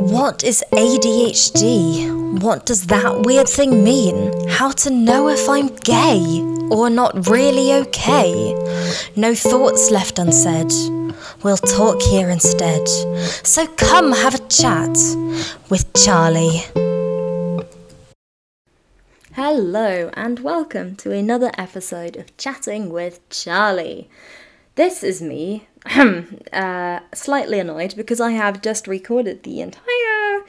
What is ADHD? What does that weird thing mean? How to know if I'm gay or not really okay? No thoughts left unsaid. We'll talk here instead. So come have a chat with Charlie. Hello, and welcome to another episode of Chatting with Charlie. This is me, uh, slightly annoyed because I have just recorded the entire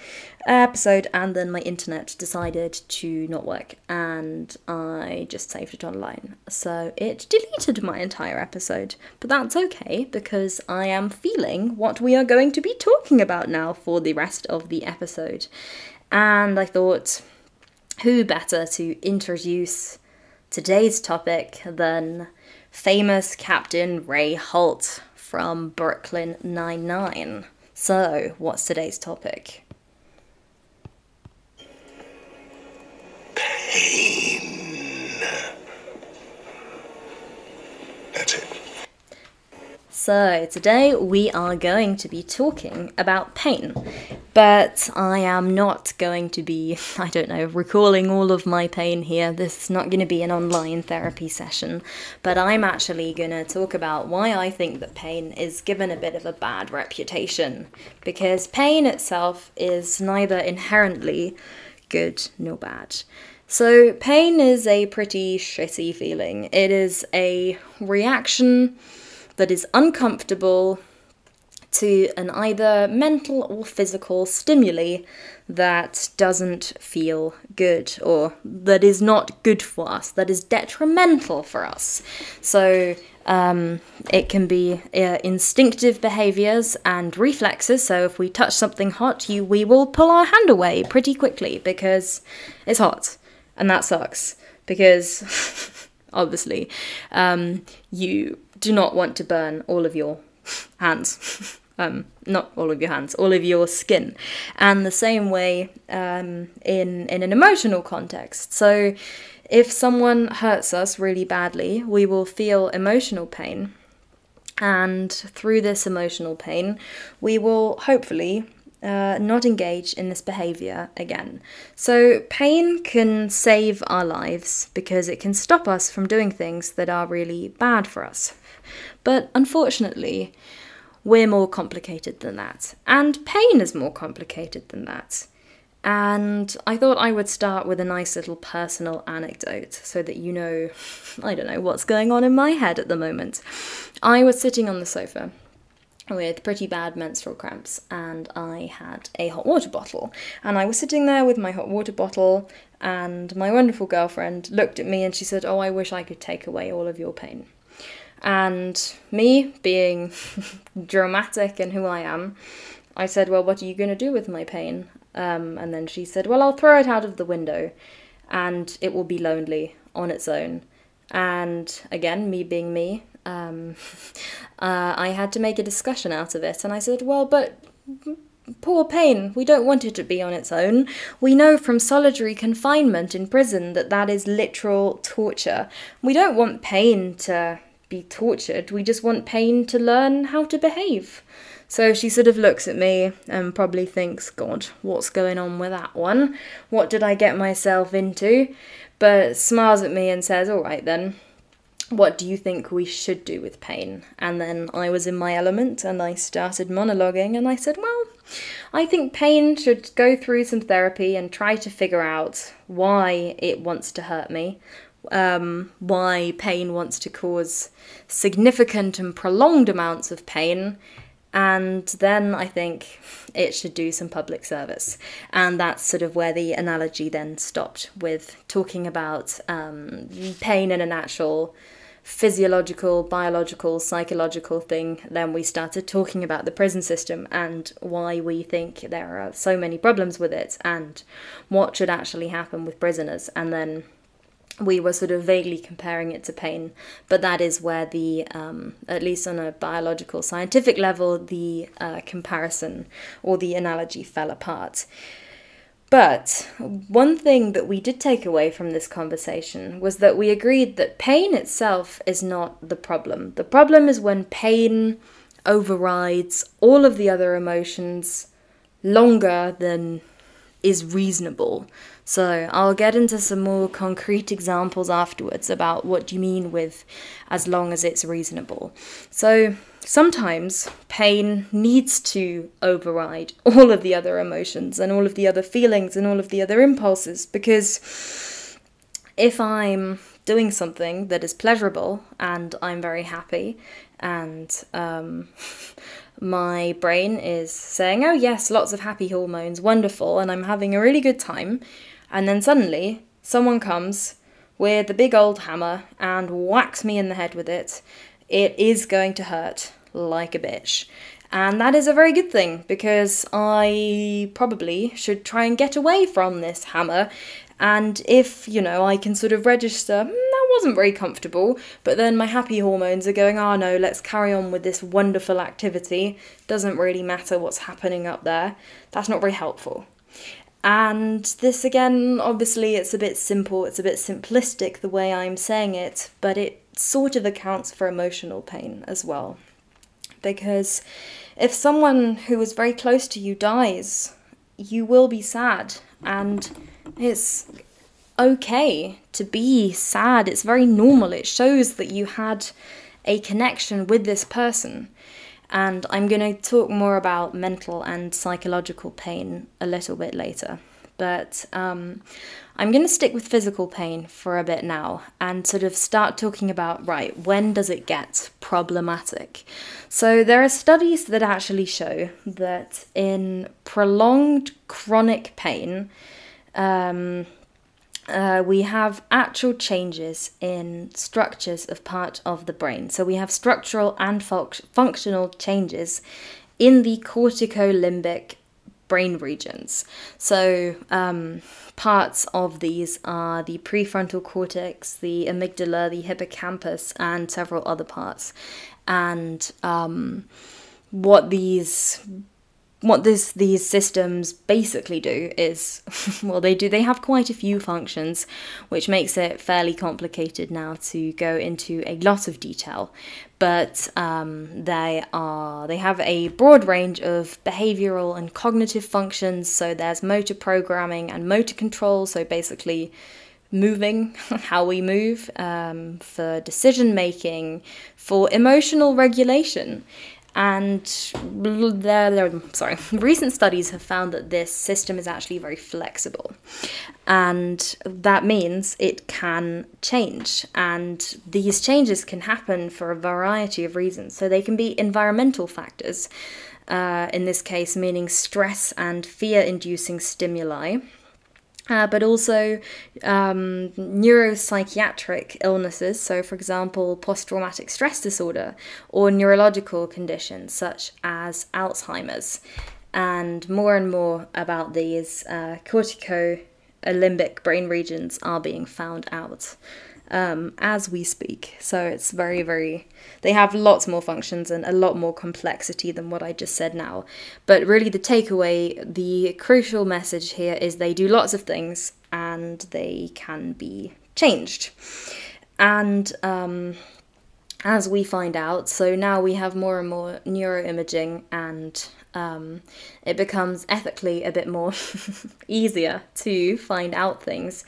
episode and then my internet decided to not work and I just saved it online. So it deleted my entire episode. But that's okay because I am feeling what we are going to be talking about now for the rest of the episode. And I thought, who better to introduce today's topic than famous Captain Ray Holt from Brooklyn Nine-Nine. So, what's today's topic? So, today we are going to be talking about pain, but I am not going to be, I don't know, recalling all of my pain here. This is not going to be an online therapy session, but I'm actually going to talk about why I think that pain is given a bit of a bad reputation. Because pain itself is neither inherently good nor bad. So, pain is a pretty shitty feeling. It is a reaction that is uncomfortable to an either mental or physical stimuli that doesn't feel good or that is not good for us, that is detrimental for us. So um, it can be uh, instinctive behaviors and reflexes. So if we touch something hot, you we will pull our hand away pretty quickly because it's hot, and that sucks because obviously um, you do not want to burn all of your hands. um, not all of your hands, all of your skin. And the same way um, in, in an emotional context. So if someone hurts us really badly, we will feel emotional pain. And through this emotional pain, we will hopefully uh, not engage in this behavior again. So, pain can save our lives because it can stop us from doing things that are really bad for us. But unfortunately, we're more complicated than that. And pain is more complicated than that. And I thought I would start with a nice little personal anecdote so that you know, I don't know, what's going on in my head at the moment. I was sitting on the sofa with pretty bad menstrual cramps and I had a hot water bottle. And I was sitting there with my hot water bottle and my wonderful girlfriend looked at me and she said, Oh, I wish I could take away all of your pain. And me, being dramatic and who I am, I said, Well, what are you going to do with my pain? Um, and then she said, Well, I'll throw it out of the window and it will be lonely on its own. And again, me being me, um, uh, I had to make a discussion out of it. And I said, Well, but poor pain, we don't want it to be on its own. We know from solitary confinement in prison that that is literal torture. We don't want pain to be tortured. We just want pain to learn how to behave. So she sort of looks at me and probably thinks, God, what's going on with that one? What did I get myself into? But smiles at me and says, All right then, what do you think we should do with pain? And then I was in my element and I started monologuing and I said, Well, I think pain should go through some therapy and try to figure out why it wants to hurt me, um, why pain wants to cause significant and prolonged amounts of pain. And then I think it should do some public service. And that's sort of where the analogy then stopped with talking about um, pain in a natural physiological, biological, psychological thing, then we started talking about the prison system and why we think there are so many problems with it and what should actually happen with prisoners. And then we were sort of vaguely comparing it to pain, but that is where the, um, at least on a biological, scientific level, the uh, comparison or the analogy fell apart. But one thing that we did take away from this conversation was that we agreed that pain itself is not the problem. The problem is when pain overrides all of the other emotions longer than is reasonable. So I'll get into some more concrete examples afterwards about what you mean with as long as it's reasonable. So sometimes pain needs to override all of the other emotions and all of the other feelings and all of the other impulses because if I'm doing something that is pleasurable and I'm very happy and um, my brain is saying, oh, yes, lots of happy hormones, wonderful, and I'm having a really good time. And then suddenly, someone comes with a big old hammer and whacks me in the head with it. It is going to hurt like a bitch. And that is a very good thing because I probably should try and get away from this hammer. And if, you know, I can sort of register, hmm, that wasn't very comfortable, but then my happy hormones are going, oh no, let's carry on with this wonderful activity. Doesn't really matter what's happening up there. That's not very helpful. And this again, obviously, it's a bit simple, it's a bit simplistic the way I'm saying it, but it sort of accounts for emotional pain as well. Because if someone who is very close to you dies, you will be sad, and it's okay to be sad. It's very normal. It shows that you had a connection with this person. And I'm going to talk more about mental and psychological pain a little bit later. But um, I'm going to stick with physical pain for a bit now and sort of start talking about right, when does it get problematic? So, there are studies that actually show that in prolonged chronic pain, um, uh, we have actual changes in structures of part of the brain. So we have structural and functional changes in the corticolimbic brain regions. So um, parts of these are the prefrontal cortex, the amygdala, the hippocampus, and several other parts. And um, what these what this these systems basically do is well they do they have quite a few functions which makes it fairly complicated now to go into a lot of detail. But um, they are they have a broad range of behavioral and cognitive functions. So there's motor programming and motor control. So basically moving, how we move, um, for decision making, for emotional regulation and there, sorry, recent studies have found that this system is actually very flexible, and that means it can change. And these changes can happen for a variety of reasons. So they can be environmental factors, uh, in this case, meaning stress and fear-inducing stimuli uh, but also um, neuropsychiatric illnesses, so for example, post traumatic stress disorder, or neurological conditions such as Alzheimer's. And more and more about these uh, cortico limbic brain regions are being found out um, as we speak. So it's very, very, they have lots more functions and a lot more complexity than what I just said now. But really, the takeaway, the crucial message here is they do lots of things and they can be changed. And um, as we find out, so now we have more and more neuroimaging and um, it becomes ethically a bit more easier to find out things.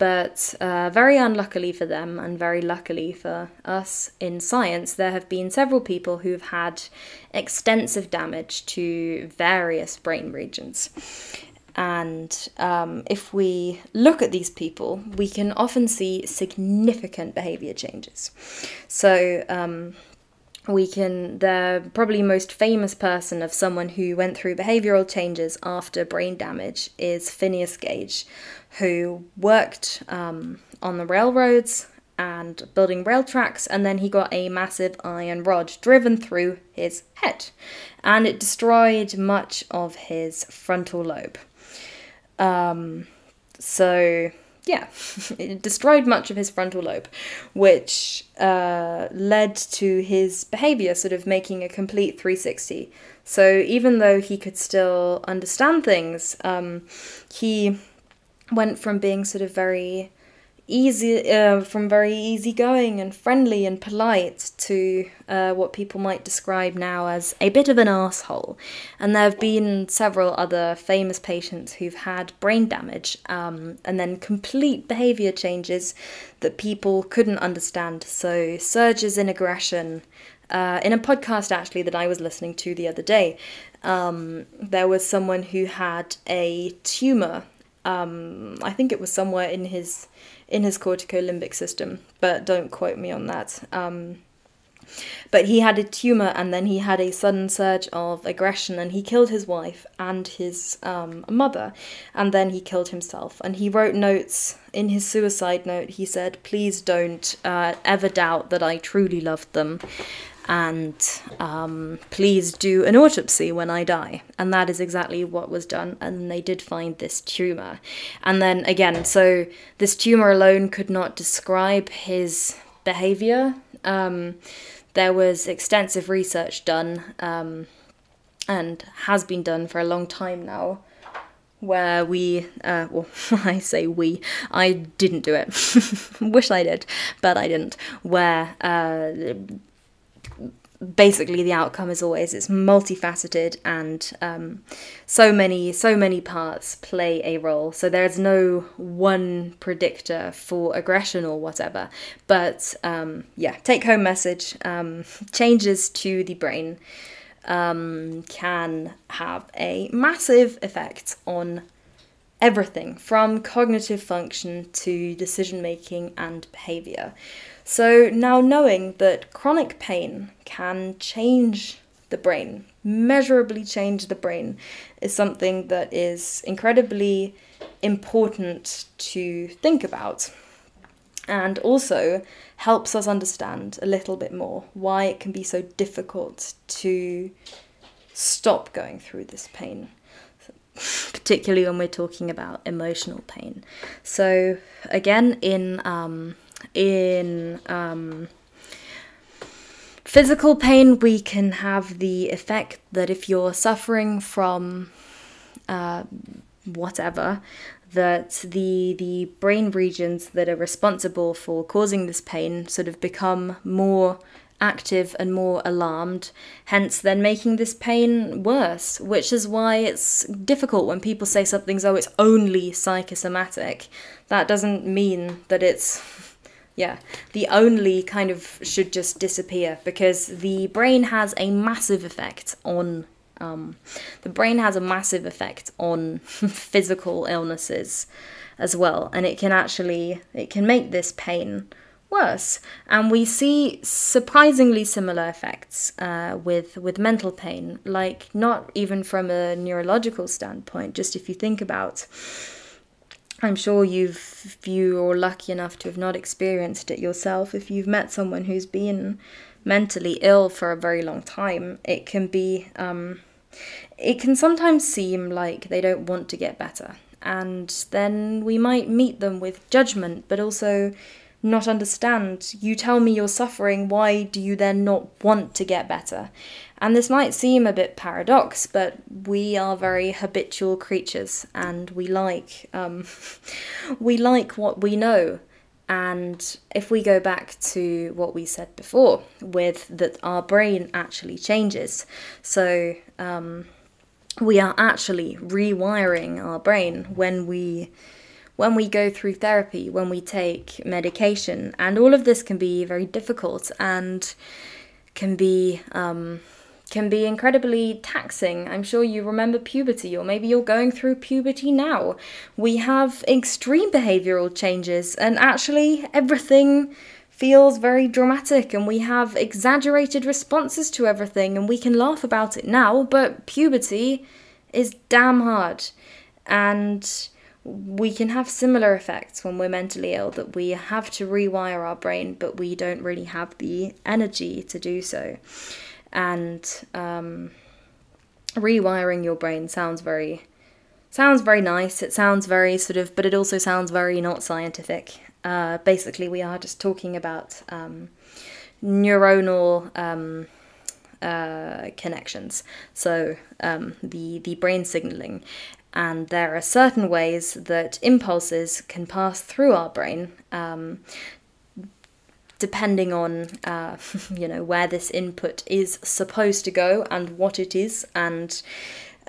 But uh, very unluckily for them, and very luckily for us in science, there have been several people who've had extensive damage to various brain regions. And um, if we look at these people, we can often see significant behavior changes. So, um, we can the probably most famous person of someone who went through behavioral changes after brain damage is Phineas Gage who worked um, on the railroads and building rail tracks, and then he got a massive iron rod driven through his head, and it destroyed much of his frontal lobe. Um, so, yeah, it destroyed much of his frontal lobe, which uh, led to his behavior sort of making a complete 360. So, even though he could still understand things, um, he went from being sort of very easy uh, from very easygoing and friendly and polite to uh, what people might describe now as a bit of an asshole. And there have been several other famous patients who've had brain damage um, and then complete behavior changes that people couldn't understand. So surges in aggression. Uh, in a podcast actually that I was listening to the other day, um, there was someone who had a tumor. Um, I think it was somewhere in his in his corticolimbic system, but don't quote me on that. Um, but he had a tumor and then he had a sudden surge of aggression and he killed his wife and his um, mother and then he killed himself. And he wrote notes in his suicide note. He said, Please don't uh, ever doubt that I truly loved them and um, please do an autopsy when I die. And that is exactly what was done. And they did find this tumor. And then again, so this tumor alone could not describe his behavior. Um, there was extensive research done um, and has been done for a long time now where we, uh, well, I say we, I didn't do it. Wish I did, but I didn't. Where uh, basically the outcome is always it's multifaceted and um, so many so many parts play a role. So there's no one predictor for aggression or whatever. But um, yeah take home message um, changes to the brain um, can have a massive effect on everything from cognitive function to decision making and behavior so now knowing that chronic pain can change the brain, measurably change the brain, is something that is incredibly important to think about. And also helps us understand a little bit more why it can be so difficult to stop going through this pain particularly when we're talking about emotional pain. So, again, in um, in um, physical pain, we can have the effect that if you're suffering from uh, whatever, that the the brain regions that are responsible for causing this pain sort of become more active and more alarmed, hence then making this pain worse, which is why it's difficult when people say something's oh it's only psychosomatic. That doesn't mean that it's yeah, the only kind of should just disappear because the brain has a massive effect on um, the brain has a massive effect on physical illnesses as well, and it can actually it can make this pain worse. And we see surprisingly similar effects uh, with with mental pain, like not even from a neurological standpoint. Just if you think about I'm sure you've, you are lucky enough to have not experienced it yourself, if you've met someone who's been mentally ill for a very long time, it can be, um, it can sometimes seem like they don't want to get better. And then we might meet them with judgment, but also not understand. You tell me you're suffering, why do you then not want to get better? And this might seem a bit paradox, but we are very habitual creatures, and we like um, we like what we know. And if we go back to what we said before, with that our brain actually changes, so um, we are actually rewiring our brain when we when we go through therapy, when we take medication, and all of this can be very difficult and can be um, can be incredibly taxing. I'm sure you remember puberty, or maybe you're going through puberty now. We have extreme behavioral changes, and actually, everything feels very dramatic, and we have exaggerated responses to everything, and we can laugh about it now, but puberty is damn hard. And we can have similar effects when we're mentally ill that we have to rewire our brain, but we don't really have the energy to do so and um, rewiring your brain sounds very sounds very nice. It sounds very sort of, but it also sounds very not scientific. Uh, basically, we are just talking about um, neuronal um, uh, connections. So um, the the brain signaling, And there are certain ways that impulses can pass through our brain, um, depending on uh, you know where this input is supposed to go and what it is, and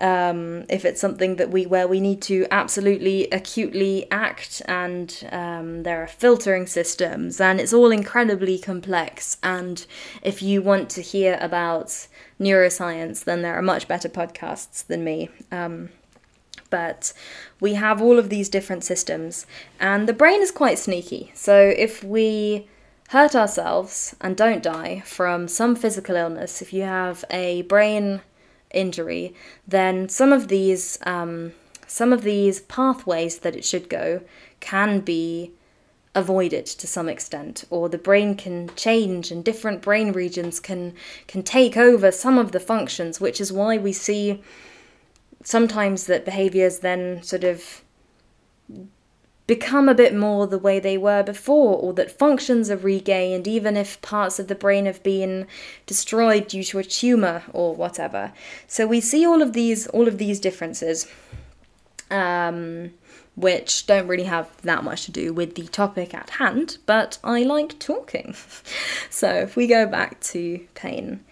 um, if it's something that we where we need to absolutely acutely act, and um, there are filtering systems, and it's all incredibly complex. And if you want to hear about neuroscience, then there are much better podcasts than me. Um, but we have all of these different systems, and the brain is quite sneaky. So if we hurt ourselves and don't die from some physical illness, if you have a brain injury, then some of these um, some of these pathways that it should go can be avoided to some extent or the brain can change and different brain regions can can take over some of the functions which is why we see sometimes that behaviors then sort of become a bit more the way they were before or that functions are regained even if parts of the brain have been destroyed due to a tumor or whatever so we see all of these all of these differences um, which don't really have that much to do with the topic at hand, but I like talking. so if we go back to pain,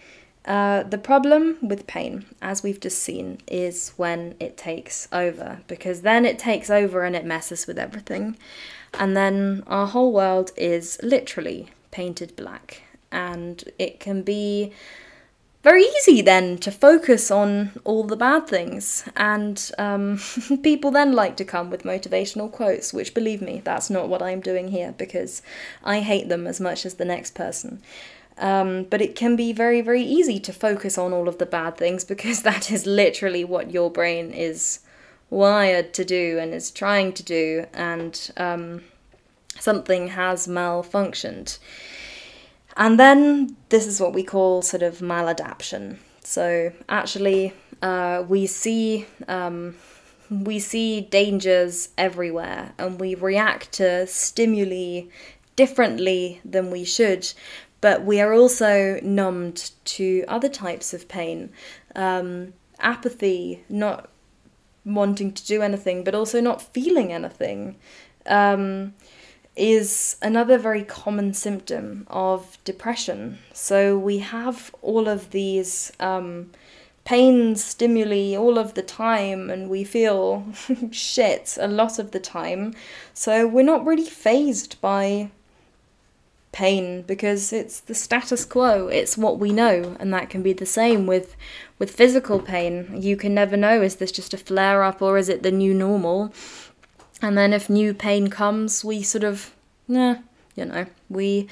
uh, the problem with pain, as we've just seen, is when it takes over, because then it takes over and it messes with everything. And then our whole world is literally painted black. And it can be very easy then to focus on all the bad things. And um, people then like to come with motivational quotes, which believe me, that's not what I'm doing here because I hate them as much as the next person. Um, but it can be very, very easy to focus on all of the bad things because that is literally what your brain is wired to do and is trying to do, and um, something has malfunctioned. And then this is what we call sort of maladaptation. So actually, uh, we see um, we see dangers everywhere, and we react to stimuli differently than we should. But we are also numbed to other types of pain, um, apathy, not wanting to do anything, but also not feeling anything. Um, is another very common symptom of depression. So we have all of these um, pain stimuli all of the time, and we feel shit a lot of the time. So we're not really phased by pain because it's the status quo it's what we know and that can be the same with with physical pain you can never know is this just a flare up or is it the new normal and then if new pain comes, we sort of, nah, you know, we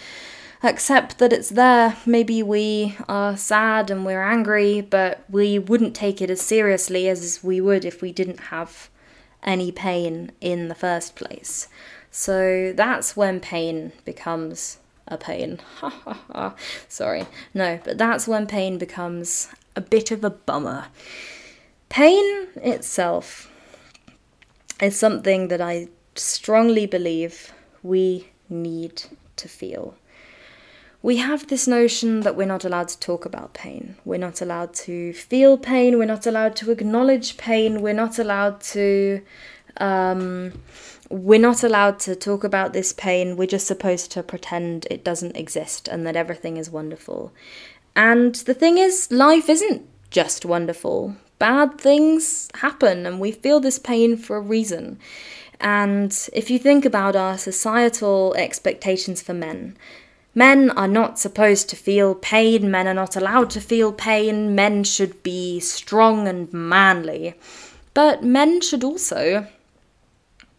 accept that it's there. Maybe we are sad and we're angry, but we wouldn't take it as seriously as we would if we didn't have any pain in the first place. So that's when pain becomes a pain. Sorry. No, but that's when pain becomes a bit of a bummer. Pain itself is something that I strongly believe we need to feel. We have this notion that we're not allowed to talk about pain. We're not allowed to feel pain. We're not allowed to acknowledge pain. We're not allowed to. Um, we're not allowed to talk about this pain. We're just supposed to pretend it doesn't exist and that everything is wonderful. And the thing is, life isn't just wonderful bad things happen and we feel this pain for a reason. And if you think about our societal expectations for men, men are not supposed to feel pain, men are not allowed to feel pain, men should be strong and manly. But men should also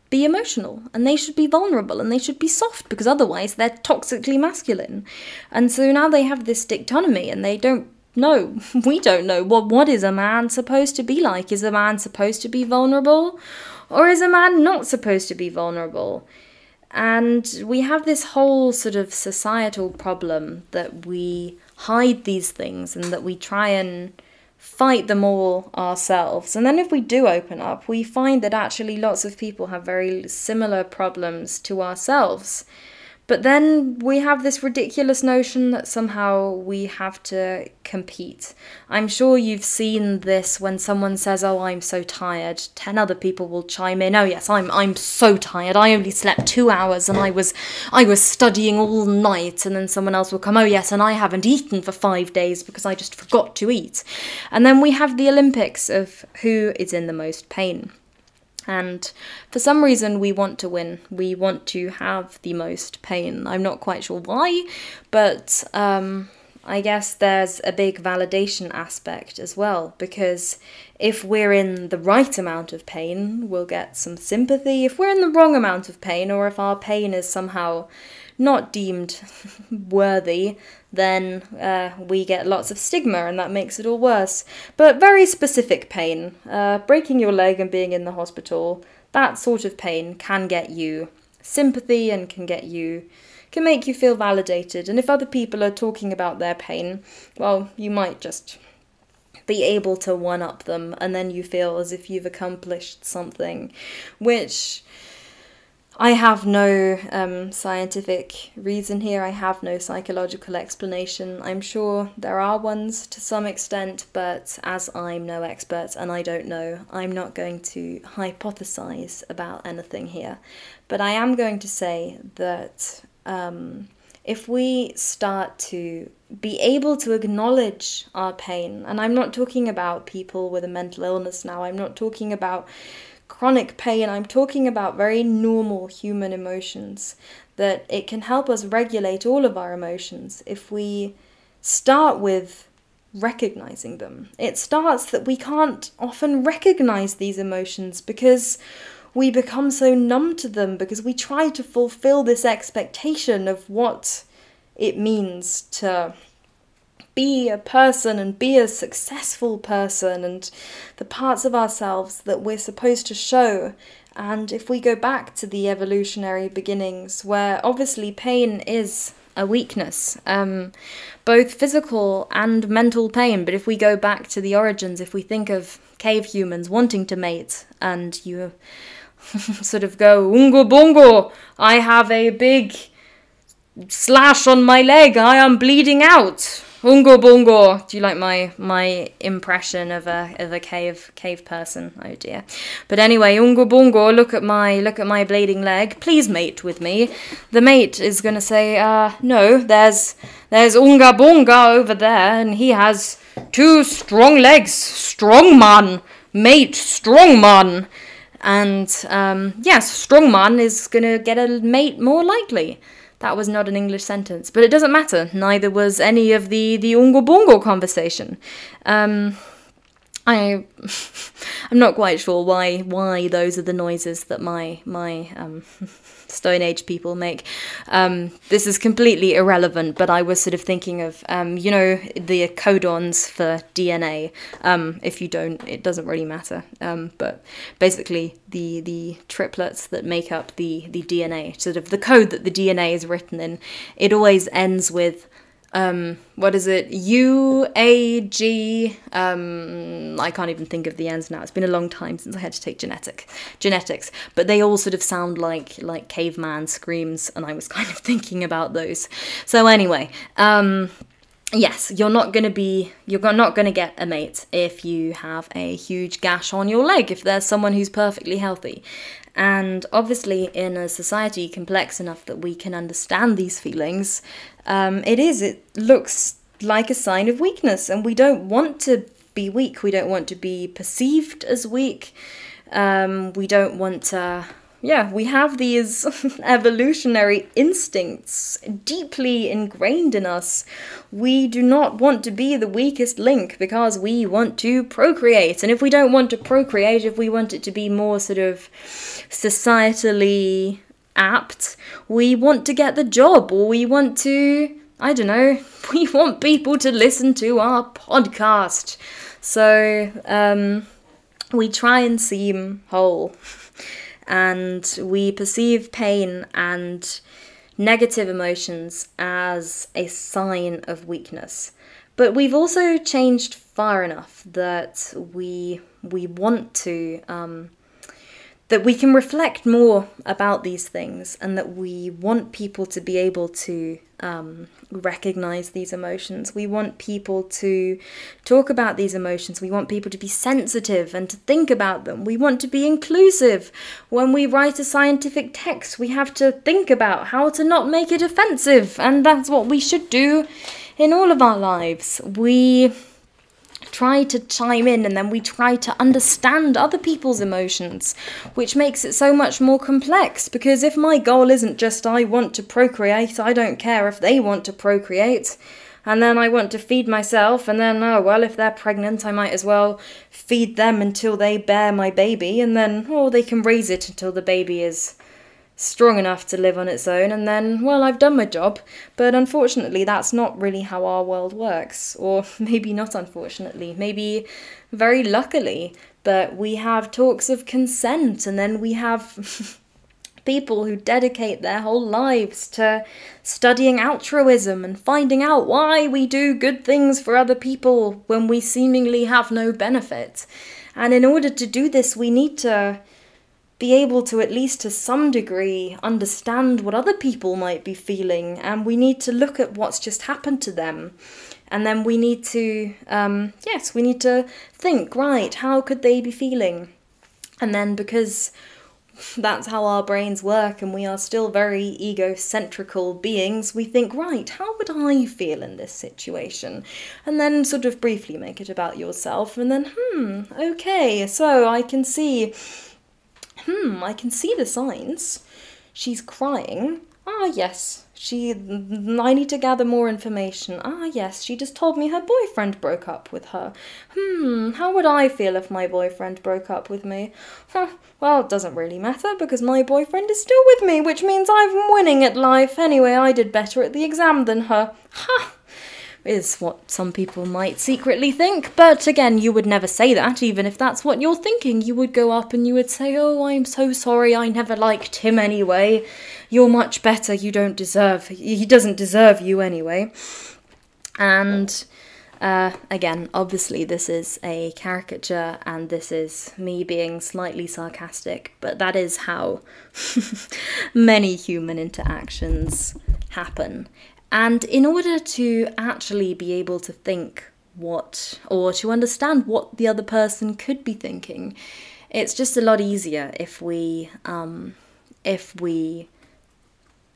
be emotional and they should be vulnerable and they should be soft because otherwise they're toxically masculine. And so now they have this dichotomy and they don't know, we don't know. What what is a man supposed to be like? Is a man supposed to be vulnerable? Or is a man not supposed to be vulnerable? And we have this whole sort of societal problem that we hide these things and that we try and fight them all ourselves. And then if we do open up, we find that actually lots of people have very similar problems to ourselves. But then we have this ridiculous notion that somehow we have to compete. I'm sure you've seen this when someone says, "Oh, I'm so tired." Ten other people will chime in, "Oh, yes, I'm I'm so tired. I only slept 2 hours and I was I was studying all night." And then someone else will come, "Oh, yes, and I haven't eaten for 5 days because I just forgot to eat." And then we have the Olympics of who is in the most pain. And for some reason, we want to win. We want to have the most pain. I'm not quite sure why, but um, I guess there's a big validation aspect as well, because if we're in the right amount of pain, we'll get some sympathy. If we're in the wrong amount of pain, or if our pain is somehow not deemed worthy, then uh, we get lots of stigma and that makes it all worse. But very specific pain, uh, breaking your leg and being in the hospital, that sort of pain can get you sympathy and can get you can make you feel validated. And if other people are talking about their pain, well, you might just be able to one up them and then you feel as if you've accomplished something, which I have no um, scientific reason here, I have no psychological explanation. I'm sure there are ones to some extent, but as I'm no expert and I don't know, I'm not going to hypothesize about anything here. But I am going to say that um, if we start to be able to acknowledge our pain, and I'm not talking about people with a mental illness now, I'm not talking about chronic pain, I'm talking about very normal human emotions, that it can help us regulate all of our emotions if we start with recognizing them. It starts that we can't often recognize these emotions because we become so numb to them because we try to fulfill this expectation of what it means to be a person and be a successful person and the parts of ourselves that we're supposed to show. And if we go back to the evolutionary beginnings, where obviously pain is a weakness, um, both physical and mental pain. But if we go back to the origins, if we think of cave humans wanting to mate, and you sort of go, Ungo Bongo, I have a big slash on my leg, I am bleeding out. Ungo Bongo. Do you like my my impression of a of a cave cave person? Oh dear. But anyway, Ungo Bongo, look at my look at my bleeding leg. Please mate with me. The mate is gonna say, uh, no, there's there's Unga Bonga over there, and he has two strong legs. Strong man, mate, strong man. And um, yes, strong man is gonna get a mate more likely. That was not an English sentence, but it doesn't matter. Neither was any of the the Ungo Bongo conversation. Um, I I'm not quite sure why why those are the noises that my my um, Stone Age people make. Um, this is completely irrelevant, but I was sort of thinking of, um, you know, the codons for DNA. Um, if you don't, it doesn't really matter. Um, but basically, the the triplets that make up the the DNA, sort of the code that the DNA is written in, it always ends with um, what is it? U A G. Um, I can't even think of the ends now. It's been a long time since I had to take genetic genetics, but they all sort of sound like like caveman screams, and I was kind of thinking about those. So anyway, um, yes, you're not going to be you're not going to get a mate if you have a huge gash on your leg if there's someone who's perfectly healthy. And obviously, in a society complex enough that we can understand these feelings, um, it is, it looks like a sign of weakness, and we don't want to be weak. We don't want to be perceived as weak. Um, we don't want to yeah, we have these evolutionary instincts deeply ingrained in us. We do not want to be the weakest link because we want to procreate. And if we don't want to procreate, if we want it to be more sort of societally apt, we want to get the job or we want to, I don't know, we want people to listen to our podcast. So, um, we try and seem whole and we perceive pain and negative emotions as a sign of weakness. But we've also changed far enough that we we want to um, that we can reflect more about these things and that we want people to be able to um, recognize these emotions. We want people to talk about these emotions. We want people to be sensitive and to think about them. We want to be inclusive. When we write a scientific text, we have to think about how to not make it offensive, and that's what we should do in all of our lives. We try to chime in and then we try to understand other people's emotions, which makes it so much more complex. Because if my goal isn't just I want to procreate, I don't care if they want to procreate. And then I want to feed myself, and then, oh, well, if they're pregnant, I might as well feed them until they bear my baby, and then, oh, they can raise it until the baby is strong enough to live on its own, and then, well, I've done my job. But unfortunately, that's not really how our world works. Or maybe not unfortunately, maybe very luckily. But we have talks of consent, and then we have. people who dedicate their whole lives to studying altruism and finding out why we do good things for other people when we seemingly have no benefit. And in order to do this, we need to be able to, at least to some degree, understand what other people might be feeling, and we need to look at what's just happened to them. And then we need to, um, yes, we need to think, right, how could they be feeling? And then because that's how our brains work and we are still very egocentrical beings, we think, right, how would I feel in this situation? And then sort of briefly make it about yourself, and then, hmm, okay, so I can see Hmm, I can see the signs. She's crying. Ah, yes. She. I need to gather more information. Ah, yes. She just told me her boyfriend broke up with her. Hmm, how would I feel if my boyfriend broke up with me? Huh, well, it doesn't really matter because my boyfriend is still with me, which means I'm winning at life. Anyway, I did better at the exam than her. Ha! Is what some people might secretly think. But again, you would never say that, even if that's what you're thinking. You would go up and you would say, Oh, I'm so sorry, I never liked him anyway. You're much better, you don't deserve, he doesn't deserve you anyway. And uh, again, obviously, this is a caricature and this is me being slightly sarcastic, but that is how many human interactions happen. And in order to actually be able to think what, or to understand what the other person could be thinking, it's just a lot easier if we, um, if we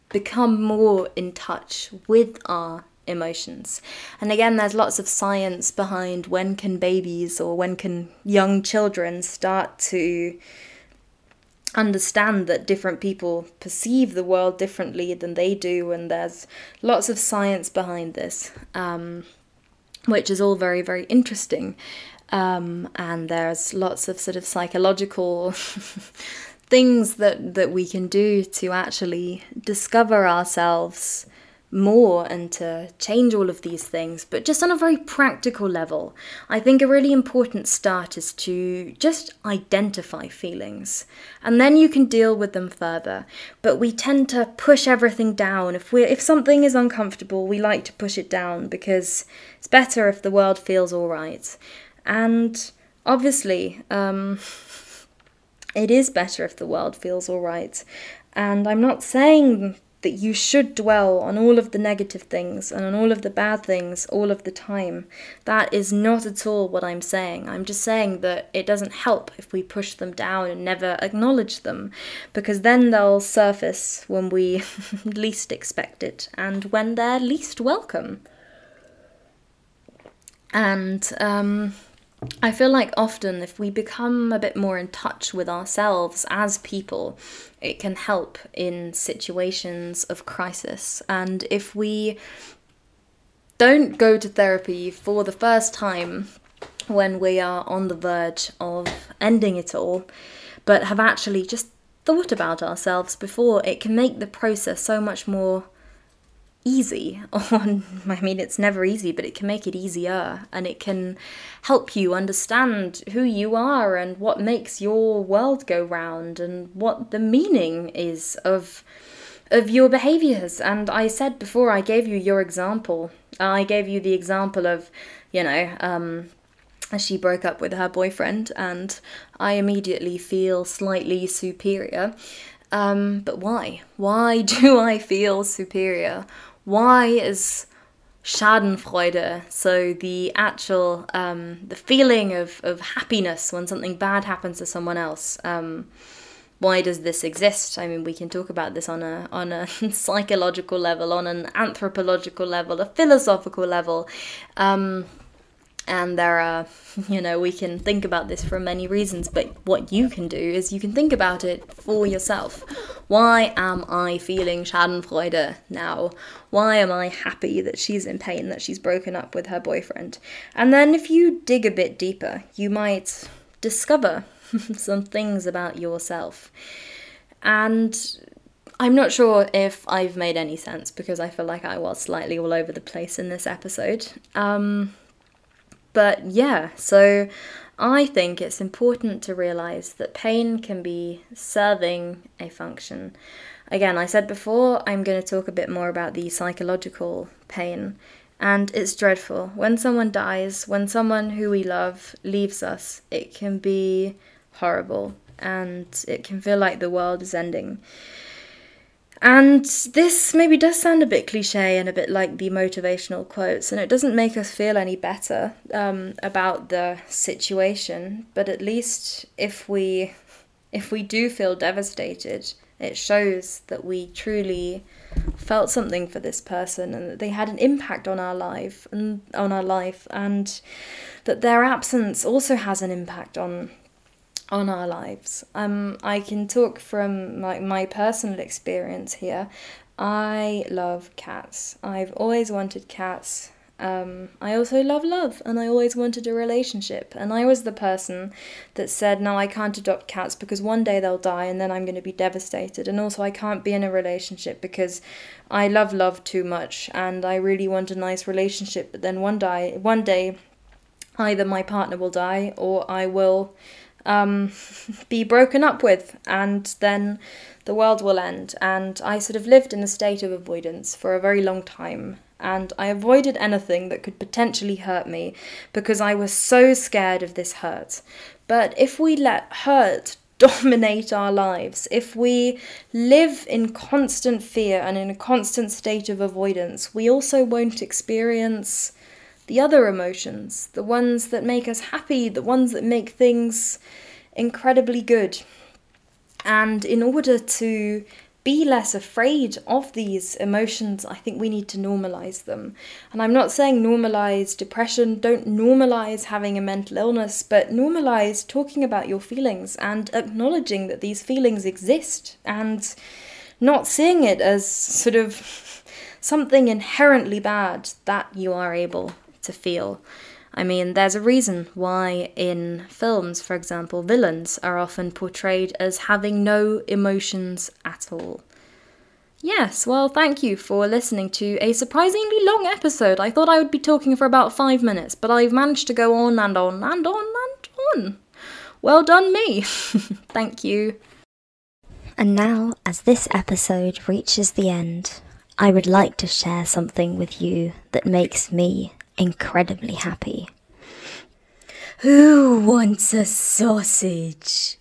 become more in touch with our emotions. And again, there's lots of science behind when can babies or when can young children start to understand that different people perceive the world differently than they do, and there's lots of science behind this, um, which is all very, very interesting. Um, and there's lots of sort of psychological things that, that we can do to actually discover ourselves more and to change all of these things, but just on a very practical level, I think a really important start is to just identify feelings and then you can deal with them further. But we tend to push everything down. If we if something is uncomfortable, we like to push it down because it's better if the world feels all right. And obviously, um, it is better if the world feels all right. And I'm not saying that you should dwell on all of the negative things and on all of the bad things all of the time. That is not at all what I'm saying. I'm just saying that it doesn't help if we push them down and never acknowledge them, because then they'll surface when we least expect it and when they're least welcome. And, um, I feel like often if we become a bit more in touch with ourselves as people, it can help in situations of crisis. And if we don't go to therapy for the first time when we are on the verge of ending it all, but have actually just thought about ourselves before, it can make the process so much more easy. I mean, it's never easy, but it can make it easier and it can help you understand who you are and what makes your world go round and what the meaning is of of your behaviors. And I said before, I gave you your example. I gave you the example of, you know, um, she broke up with her boyfriend, and I immediately feel slightly superior. Um, but why? Why do I feel superior? Why is Schadenfreude, so the actual um, the feeling of, of happiness when something bad happens to someone else? Um, why does this exist? I mean, we can talk about this on a on a psychological level, on an anthropological level, a philosophical level. Um, and there are you know we can think about this for many reasons but what you can do is you can think about it for yourself. Why am i feeling schadenfreude now? Why am i happy that she's in pain that she's broken up with her boyfriend? And then if you dig a bit deeper you might discover some things about yourself. And I'm not sure if I've made any sense because I feel like I was slightly all over the place in this episode. Um, but yeah, so I think it's important to realize that pain can be serving a function. Again, I said before, I'm going to talk a bit more about the psychological pain. And it's dreadful. When someone dies, when someone who we love leaves us, it can be horrible and it can feel like the world is ending. And this maybe does sound a bit cliche and a bit like the motivational quotes, and it doesn't make us feel any better um, about the situation. But at least if we if we do feel devastated, it shows that we truly felt something for this person and that they had an impact on our life and on our life and that their absence also has an impact on on our lives. Um, I can talk from like my personal experience here. I love cats. I've always wanted cats. Um, I also love love, and I always wanted a relationship. And I was the person that said, "No, I can't adopt cats because one day they'll die, and then I'm going to be devastated." And also, I can't be in a relationship because I love love too much, and I really want a nice relationship. But then one day, one day, either my partner will die, or I will um, be broken up with, and then the world will end. And I sort of lived in a state of avoidance for a very long time. And I avoided anything that could potentially hurt me because I was so scared of this hurt. But if we let hurt dominate our lives, if we live in constant fear and in a constant state of avoidance, we also won't experience the other emotions, the ones that make us happy, the ones that make things incredibly good. And in order to be less afraid of these emotions, I think we need to normalize them. And I'm not saying normalize depression, don't normalize having a mental illness, but normalize talking about your feelings and acknowledging that these feelings exist and not seeing it as sort of something inherently bad that you are able to feel. I mean, there's a reason why in films, for example, villains are often portrayed as having no emotions at all. Yes, well, thank you for listening to a surprisingly long episode. I thought I would be talking for about five minutes, but I've managed to go on and on and on and on. Well done, me. thank you. And now, as this episode reaches the end, I would like to share something with you that makes me incredibly happy. Who wants a sausage?